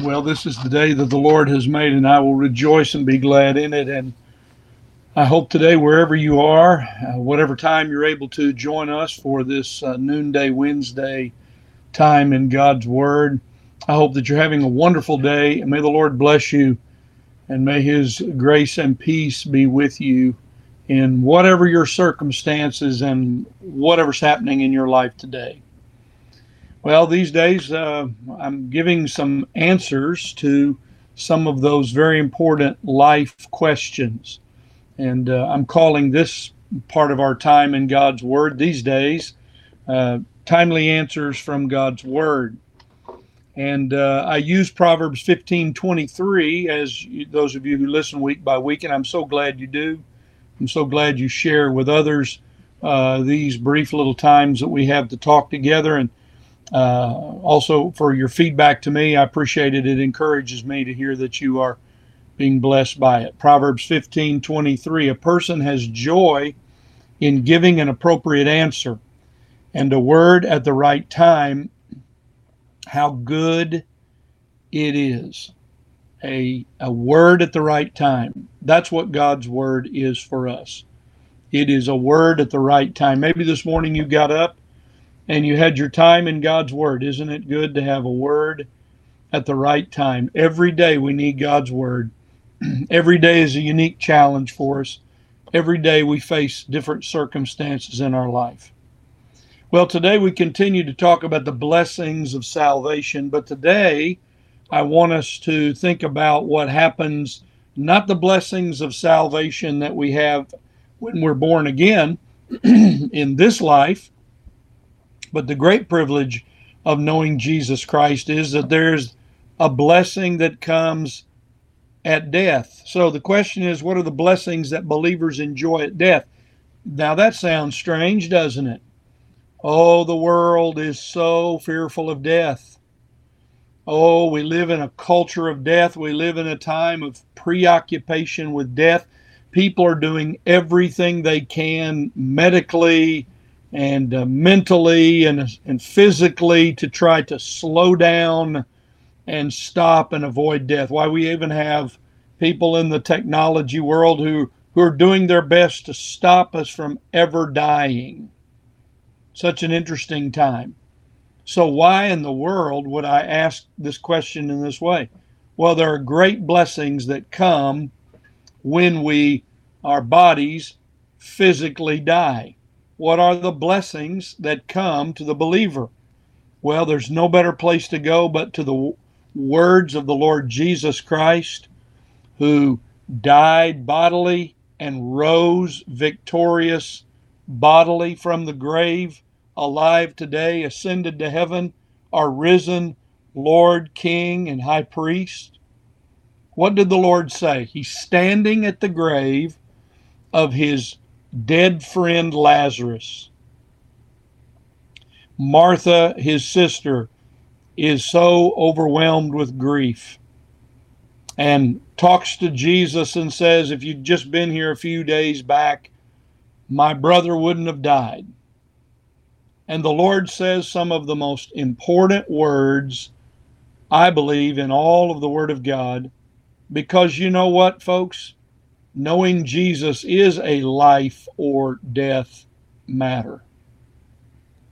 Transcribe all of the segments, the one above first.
Well, this is the day that the Lord has made, and I will rejoice and be glad in it. And I hope today, wherever you are, uh, whatever time you're able to join us for this uh, noonday Wednesday time in God's Word, I hope that you're having a wonderful day, and may the Lord bless you, and may His grace and peace be with you in whatever your circumstances and whatever's happening in your life today. Well, these days uh, I'm giving some answers to some of those very important life questions. And uh, I'm calling this part of our time in God's Word these days uh, Timely Answers from God's Word. And uh, I use Proverbs 15 23 as you, those of you who listen week by week, and I'm so glad you do. I'm so glad you share with others uh, these brief little times that we have to talk together. And uh, also, for your feedback to me, I appreciate it. It encourages me to hear that you are being blessed by it. Proverbs 15 23 A person has joy in giving an appropriate answer, and a word at the right time. How good it is. A, a word at the right time. That's what God's word is for us. It is a word at the right time. Maybe this morning you got up and you had your time in God's Word. Isn't it good to have a word at the right time? Every day we need God's Word. Every day is a unique challenge for us. Every day we face different circumstances in our life. Well, today we continue to talk about the blessings of salvation, but today I want us to think about what happens, not the blessings of salvation that we have when we're born again in this life, but the great privilege of knowing Jesus Christ is that there's a blessing that comes at death. So the question is, what are the blessings that believers enjoy at death? Now that sounds strange, doesn't it? Oh, the world is so fearful of death. Oh, we live in a culture of death. We live in a time of preoccupation with death. People are doing everything they can medically, and uh, mentally and, and physically to try to slow down and stop and avoid death. Why we even have people in the technology world who, who are doing their best to stop us from ever dying. Such an interesting time. So, why in the world would I ask this question in this way? Well, there are great blessings that come when we, our bodies, physically die. What are the blessings that come to the believer? Well, there's no better place to go but to the words of the Lord Jesus Christ, who died bodily and rose victorious bodily from the grave, alive today, ascended to heaven, our risen Lord, King, and High Priest. What did the Lord say? He's standing at the grave of his dead friend Lazarus. Martha, his sister, is so overwhelmed with grief and talks to Jesus and says, If you'd just been here a few days back, my brother wouldn't have died. And the Lord says some of the most important words, I believe, in all of the Word of God. Because you know what, folks? Knowing Jesus is a life or death matter.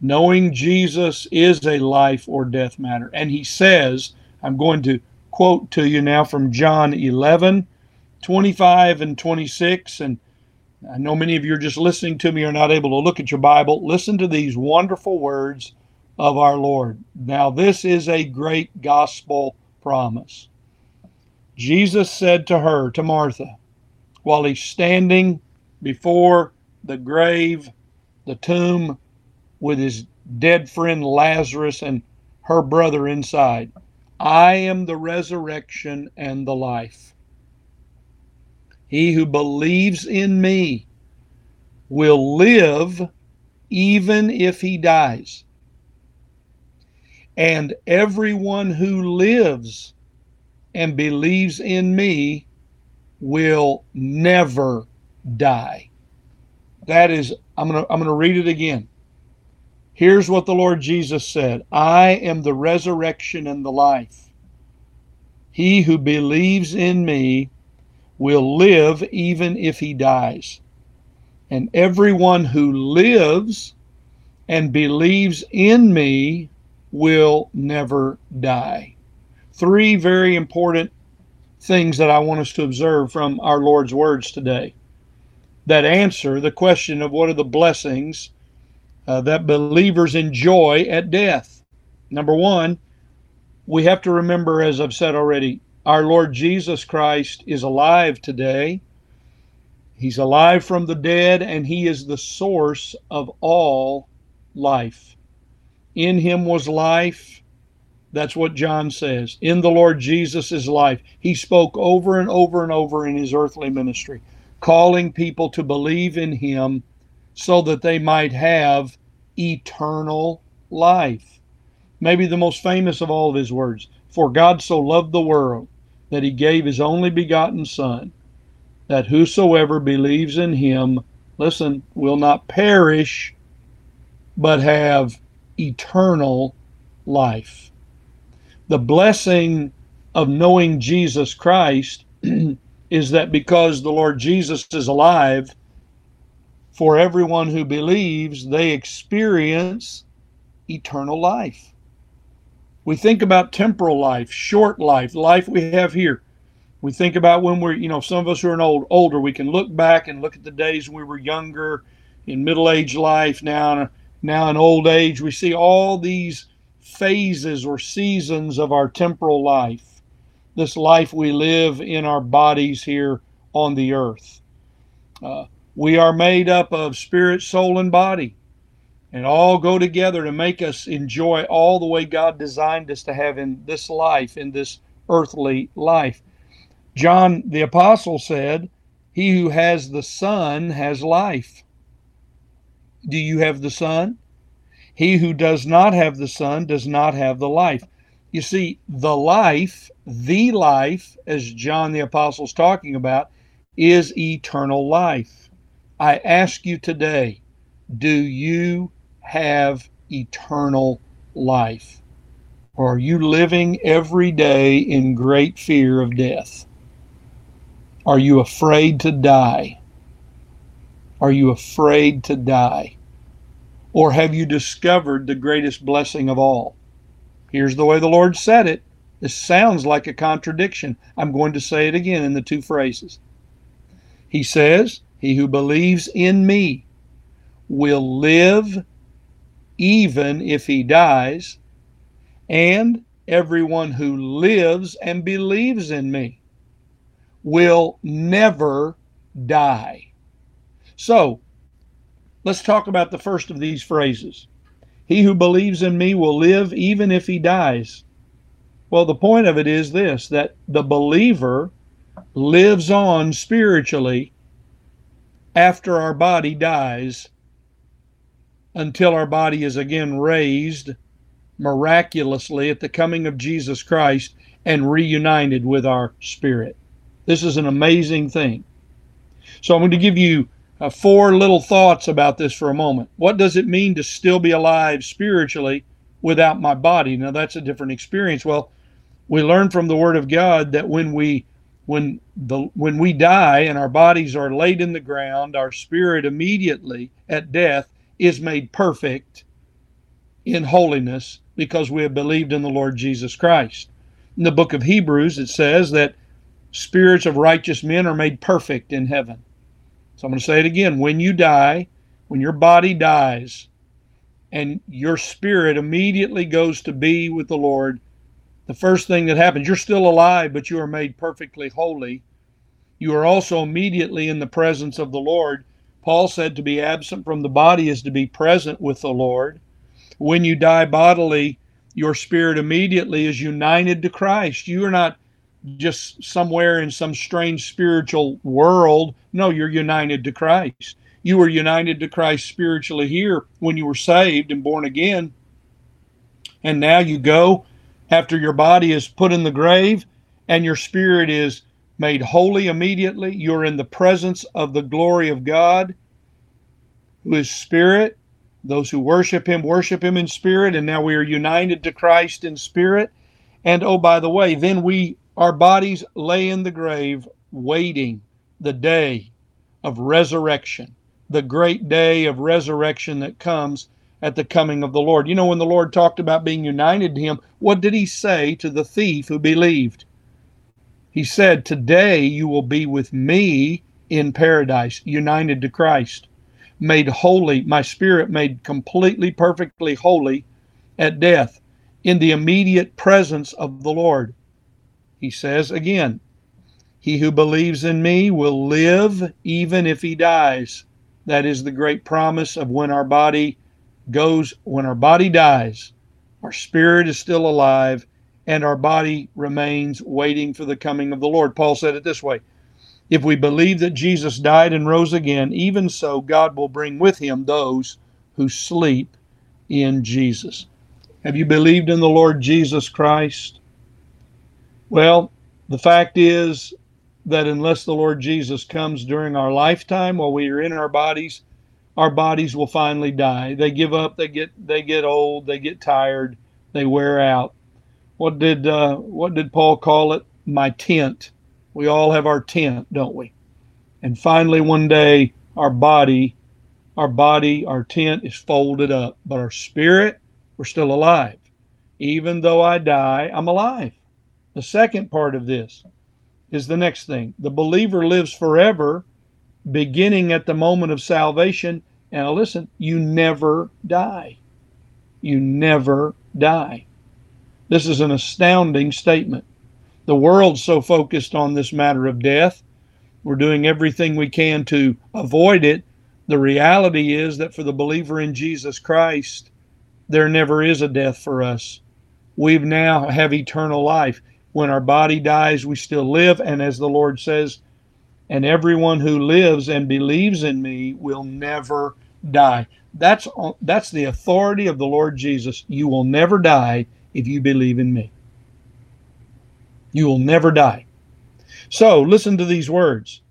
Knowing Jesus is a life or death matter. And he says, I'm going to quote to you now from John 11, 25 and 26. And I know many of you are just listening to me are not able to look at your Bible. Listen to these wonderful words of our Lord. Now, this is a great gospel promise. Jesus said to her, to Martha, while he's standing before the grave, the tomb, with his dead friend Lazarus and her brother inside. I am the resurrection and the life. He who believes in me will live even if he dies. And everyone who lives and believes in me will never die. That is, I'm going to I'm going to read it again. Here's what the Lord Jesus said I am the resurrection and the life. He who believes in me will live even if he dies. And everyone who lives and believes in me will never die. Three very important things that I want us to observe from our Lord's words today that answer the question of what are the blessings uh, that believers enjoy at death. Number one, we have to remember, as I've said already, our Lord Jesus Christ is alive today. He's alive from the dead, and He is the source of all life. In Him was life. That's what John says. In the Lord Jesus life. He spoke over and over and over in His earthly ministry, calling people to believe in Him so that they might have eternal life. Maybe the most famous of all of His words For God so loved the world that He gave His only begotten Son that whosoever believes in him, listen, will not perish, but have eternal life. The blessing of knowing Jesus Christ is that because the Lord Jesus is alive, for everyone who believes, they experience eternal life. We think about temporal life, short life, life we have here we think about when we're, you know, some of us who are old, older, we can look back and look at the days we were younger, in middle age life, now, now in old age. We see all these phases or seasons of our temporal life, this life we live in our bodies here on the earth. Uh, we are made up of spirit, soul, and body, and all go together to make us enjoy all the way God designed us to have in this life, in this earthly life. John the Apostle said, He who has the Son has life. Do you have the Son? He who does not have the Son does not have the life. You see, the life, the life, as John the Apostle is talking about, is eternal life. I ask you today, do you have eternal life? Or are you living every day in great fear of death? Are you afraid to die? Are you afraid to die? Or have you discovered the greatest blessing of all? Here's the way the Lord said it. This sounds like a contradiction. I'm going to say it again in the two phrases. He says, He who believes in me will live even if he dies, and everyone who lives and believes in me will never die. So, let's talk about the first of these phrases. He who believes in me will live even if he dies. Well, the point of it is this that the believer lives on spiritually after our body dies until our body is again raised miraculously at the coming of Jesus Christ and reunited with our spirit. This is an amazing thing. So I'm going to give you uh, four little thoughts about this for a moment. What does it mean to still be alive spiritually without my body? Now that's a different experience. Well, we learn from the Word of God that when we when the when we die and our bodies are laid in the ground, our spirit immediately at death is made perfect in holiness because we have believed in the Lord Jesus Christ. In the book of Hebrews, it says that spirits of righteous men are made perfect in heaven. So I'm going to say it again. When you die, when your body dies, and your spirit immediately goes to be with the Lord, the first thing that happens, you're still alive, but you are made perfectly holy. You are also immediately in the presence of the Lord. Paul said to be absent from the body is to be present with the Lord. When you die bodily, your spirit immediately is united to Christ. You are not just somewhere in some strange spiritual world. No, you're united to Christ. You were united to Christ spiritually here when you were saved and born again. And now you go after your body is put in the grave and your spirit is made holy immediately. You're in the presence of the glory of God, who is spirit. Those who worship him worship him in spirit. And now we are united to Christ in spirit. And oh, by the way, then we Our bodies lay in the grave waiting the day of resurrection, the great day of resurrection that comes at the coming of the Lord. You know, when the Lord talked about being united to Him, what did He say to the thief who believed? He said, Today you will be with me in paradise, united to Christ, made holy, my spirit made completely, perfectly holy at death, in the immediate presence of the Lord. He says again, He who believes in me will live even if he dies. That is the great promise of when our body goes, when our body dies, our spirit is still alive and our body remains waiting for the coming of the Lord. Paul said it this way If we believe that Jesus died and rose again, even so, God will bring with him those who sleep in Jesus. Have you believed in the Lord Jesus Christ? Well, the fact is that unless the Lord Jesus comes during our lifetime while we are in our bodies, our bodies will finally die. They give up, they get they get old, they get tired, they wear out what did uh, what did Paul call it? My tent. We all have our tent, don't we? And finally, one day, our body, our body, our tent is folded up, but our spirit, we're still alive. Even though I die, I'm alive. The second part of this is the next thing. The believer lives forever, beginning at the moment of salvation. And listen, you never die. You never die. This is an astounding statement. The world's so focused on this matter of death. We're doing everything we can to avoid it. The reality is that for the believer in Jesus Christ, there never is a death for us. We now have eternal life. When our body dies, we still live. And as the Lord says, and everyone who lives and believes in me will never die. That's, that's the authority of the Lord Jesus. You will never die if you believe in me. You will never die. So listen to these words.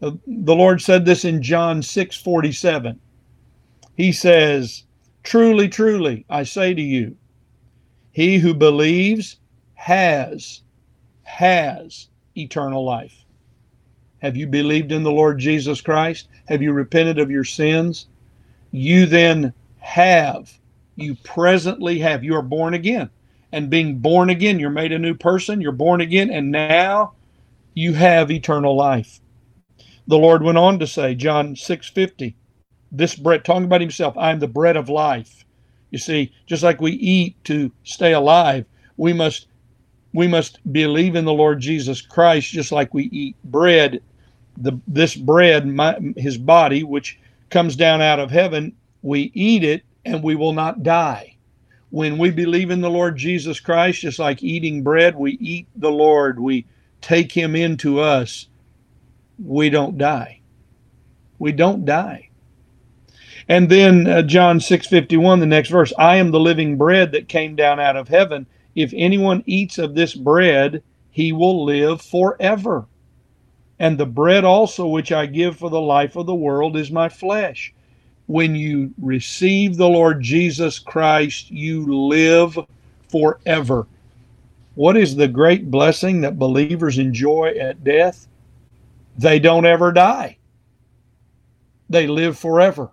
The Lord said this in John 6 47. He says, Truly, truly, I say to you, he who believes has, has eternal life. Have you believed in the Lord Jesus Christ? Have you repented of your sins? You then have you presently have. You are born again. And being born again, you're made a new person, you're born again, and now you have eternal life. The Lord went on to say, John 6:50, this bread, talking about himself, I am the bread of life. You see, just like we eat to stay alive, we must we must believe in the Lord Jesus Christ just like we eat bread. The this bread, my, his body, which comes down out of heaven, we eat it and we will not die. When we believe in the Lord Jesus Christ, just like eating bread, we eat the Lord, we take him into us, we don't die. We don't die. And then uh, John 6:51 the next verse, I am the living bread that came down out of heaven. If anyone eats of this bread, he will live forever. And the bread also which I give for the life of the world is my flesh when you receive the Lord Jesus Christ, you live forever. What is the great blessing that believers enjoy at death? They don't ever die, they live forever.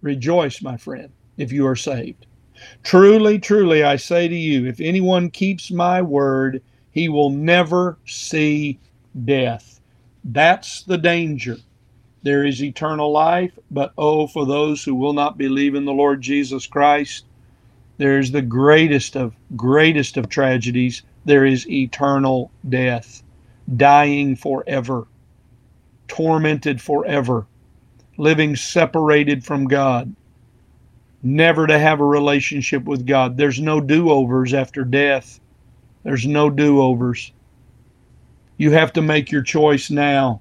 Rejoice, my friend, if you are saved. Truly, truly, I say to you, if anyone keeps my word, he will never see death. That's the danger there is eternal life, but oh, for those who will not believe in the Lord Jesus Christ, there is the greatest of greatest of tragedies. There is eternal death, dying forever, tormented forever, living separated from God, never to have a relationship with God. There's no do overs after death. There's no do overs. You have to make your choice now.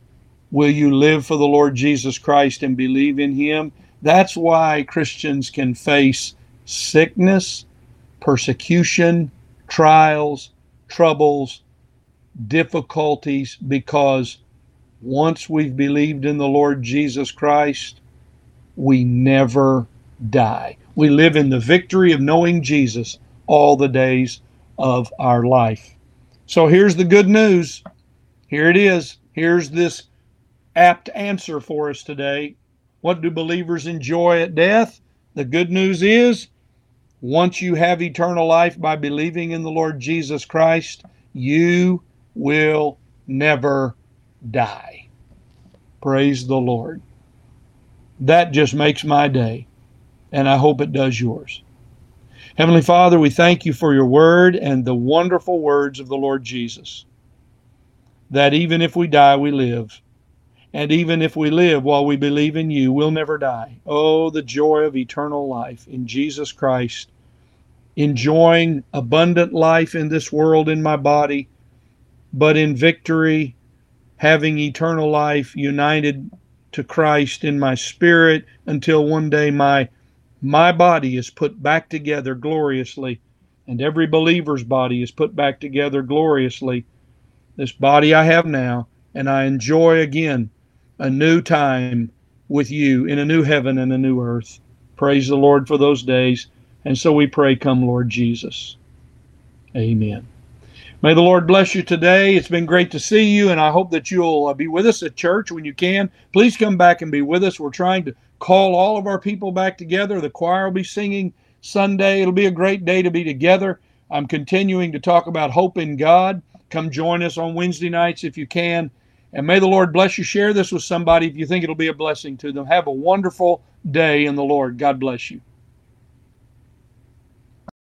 Will you live for the Lord Jesus Christ and believe in Him? That's why Christians can face sickness, persecution, trials, troubles, difficulties, because once we've believed in the Lord Jesus Christ, we never die. We live in the victory of knowing Jesus all the days of our life. So here's the good news. Here it is. Here's this apt answer for us today. What do believers enjoy at death? The good news is once you have eternal life by believing in the Lord Jesus Christ, you will never die. Praise the Lord. That just makes my day, and I hope it does yours. Heavenly Father, we thank you for your word and the wonderful words of the Lord Jesus. That even if we die, we live. And even if we live while we believe in you, we'll never die. Oh, the joy of eternal life in Jesus Christ. Enjoying abundant life in this world in my body, but in victory, having eternal life united to Christ in my spirit until one day my my body is put back together gloriously and every believer's body is put back together gloriously this body I have now and I enjoy again a new time with you in a new heaven and a new earth praise the Lord for those days and so we pray come Lord Jesus amen May the Lord bless you today. It's been great to see you, and I hope that you'll uh, be with us at church when you can. Please come back and be with us. We're trying to call all of our people back together. The choir will be singing Sunday. It'll be a great day to be together. I'm continuing to talk about hope in God. Come join us on Wednesday nights if you can. And may the Lord bless you. Share this with somebody if you think it'll be a blessing to them. Have a wonderful day in the Lord. God bless you.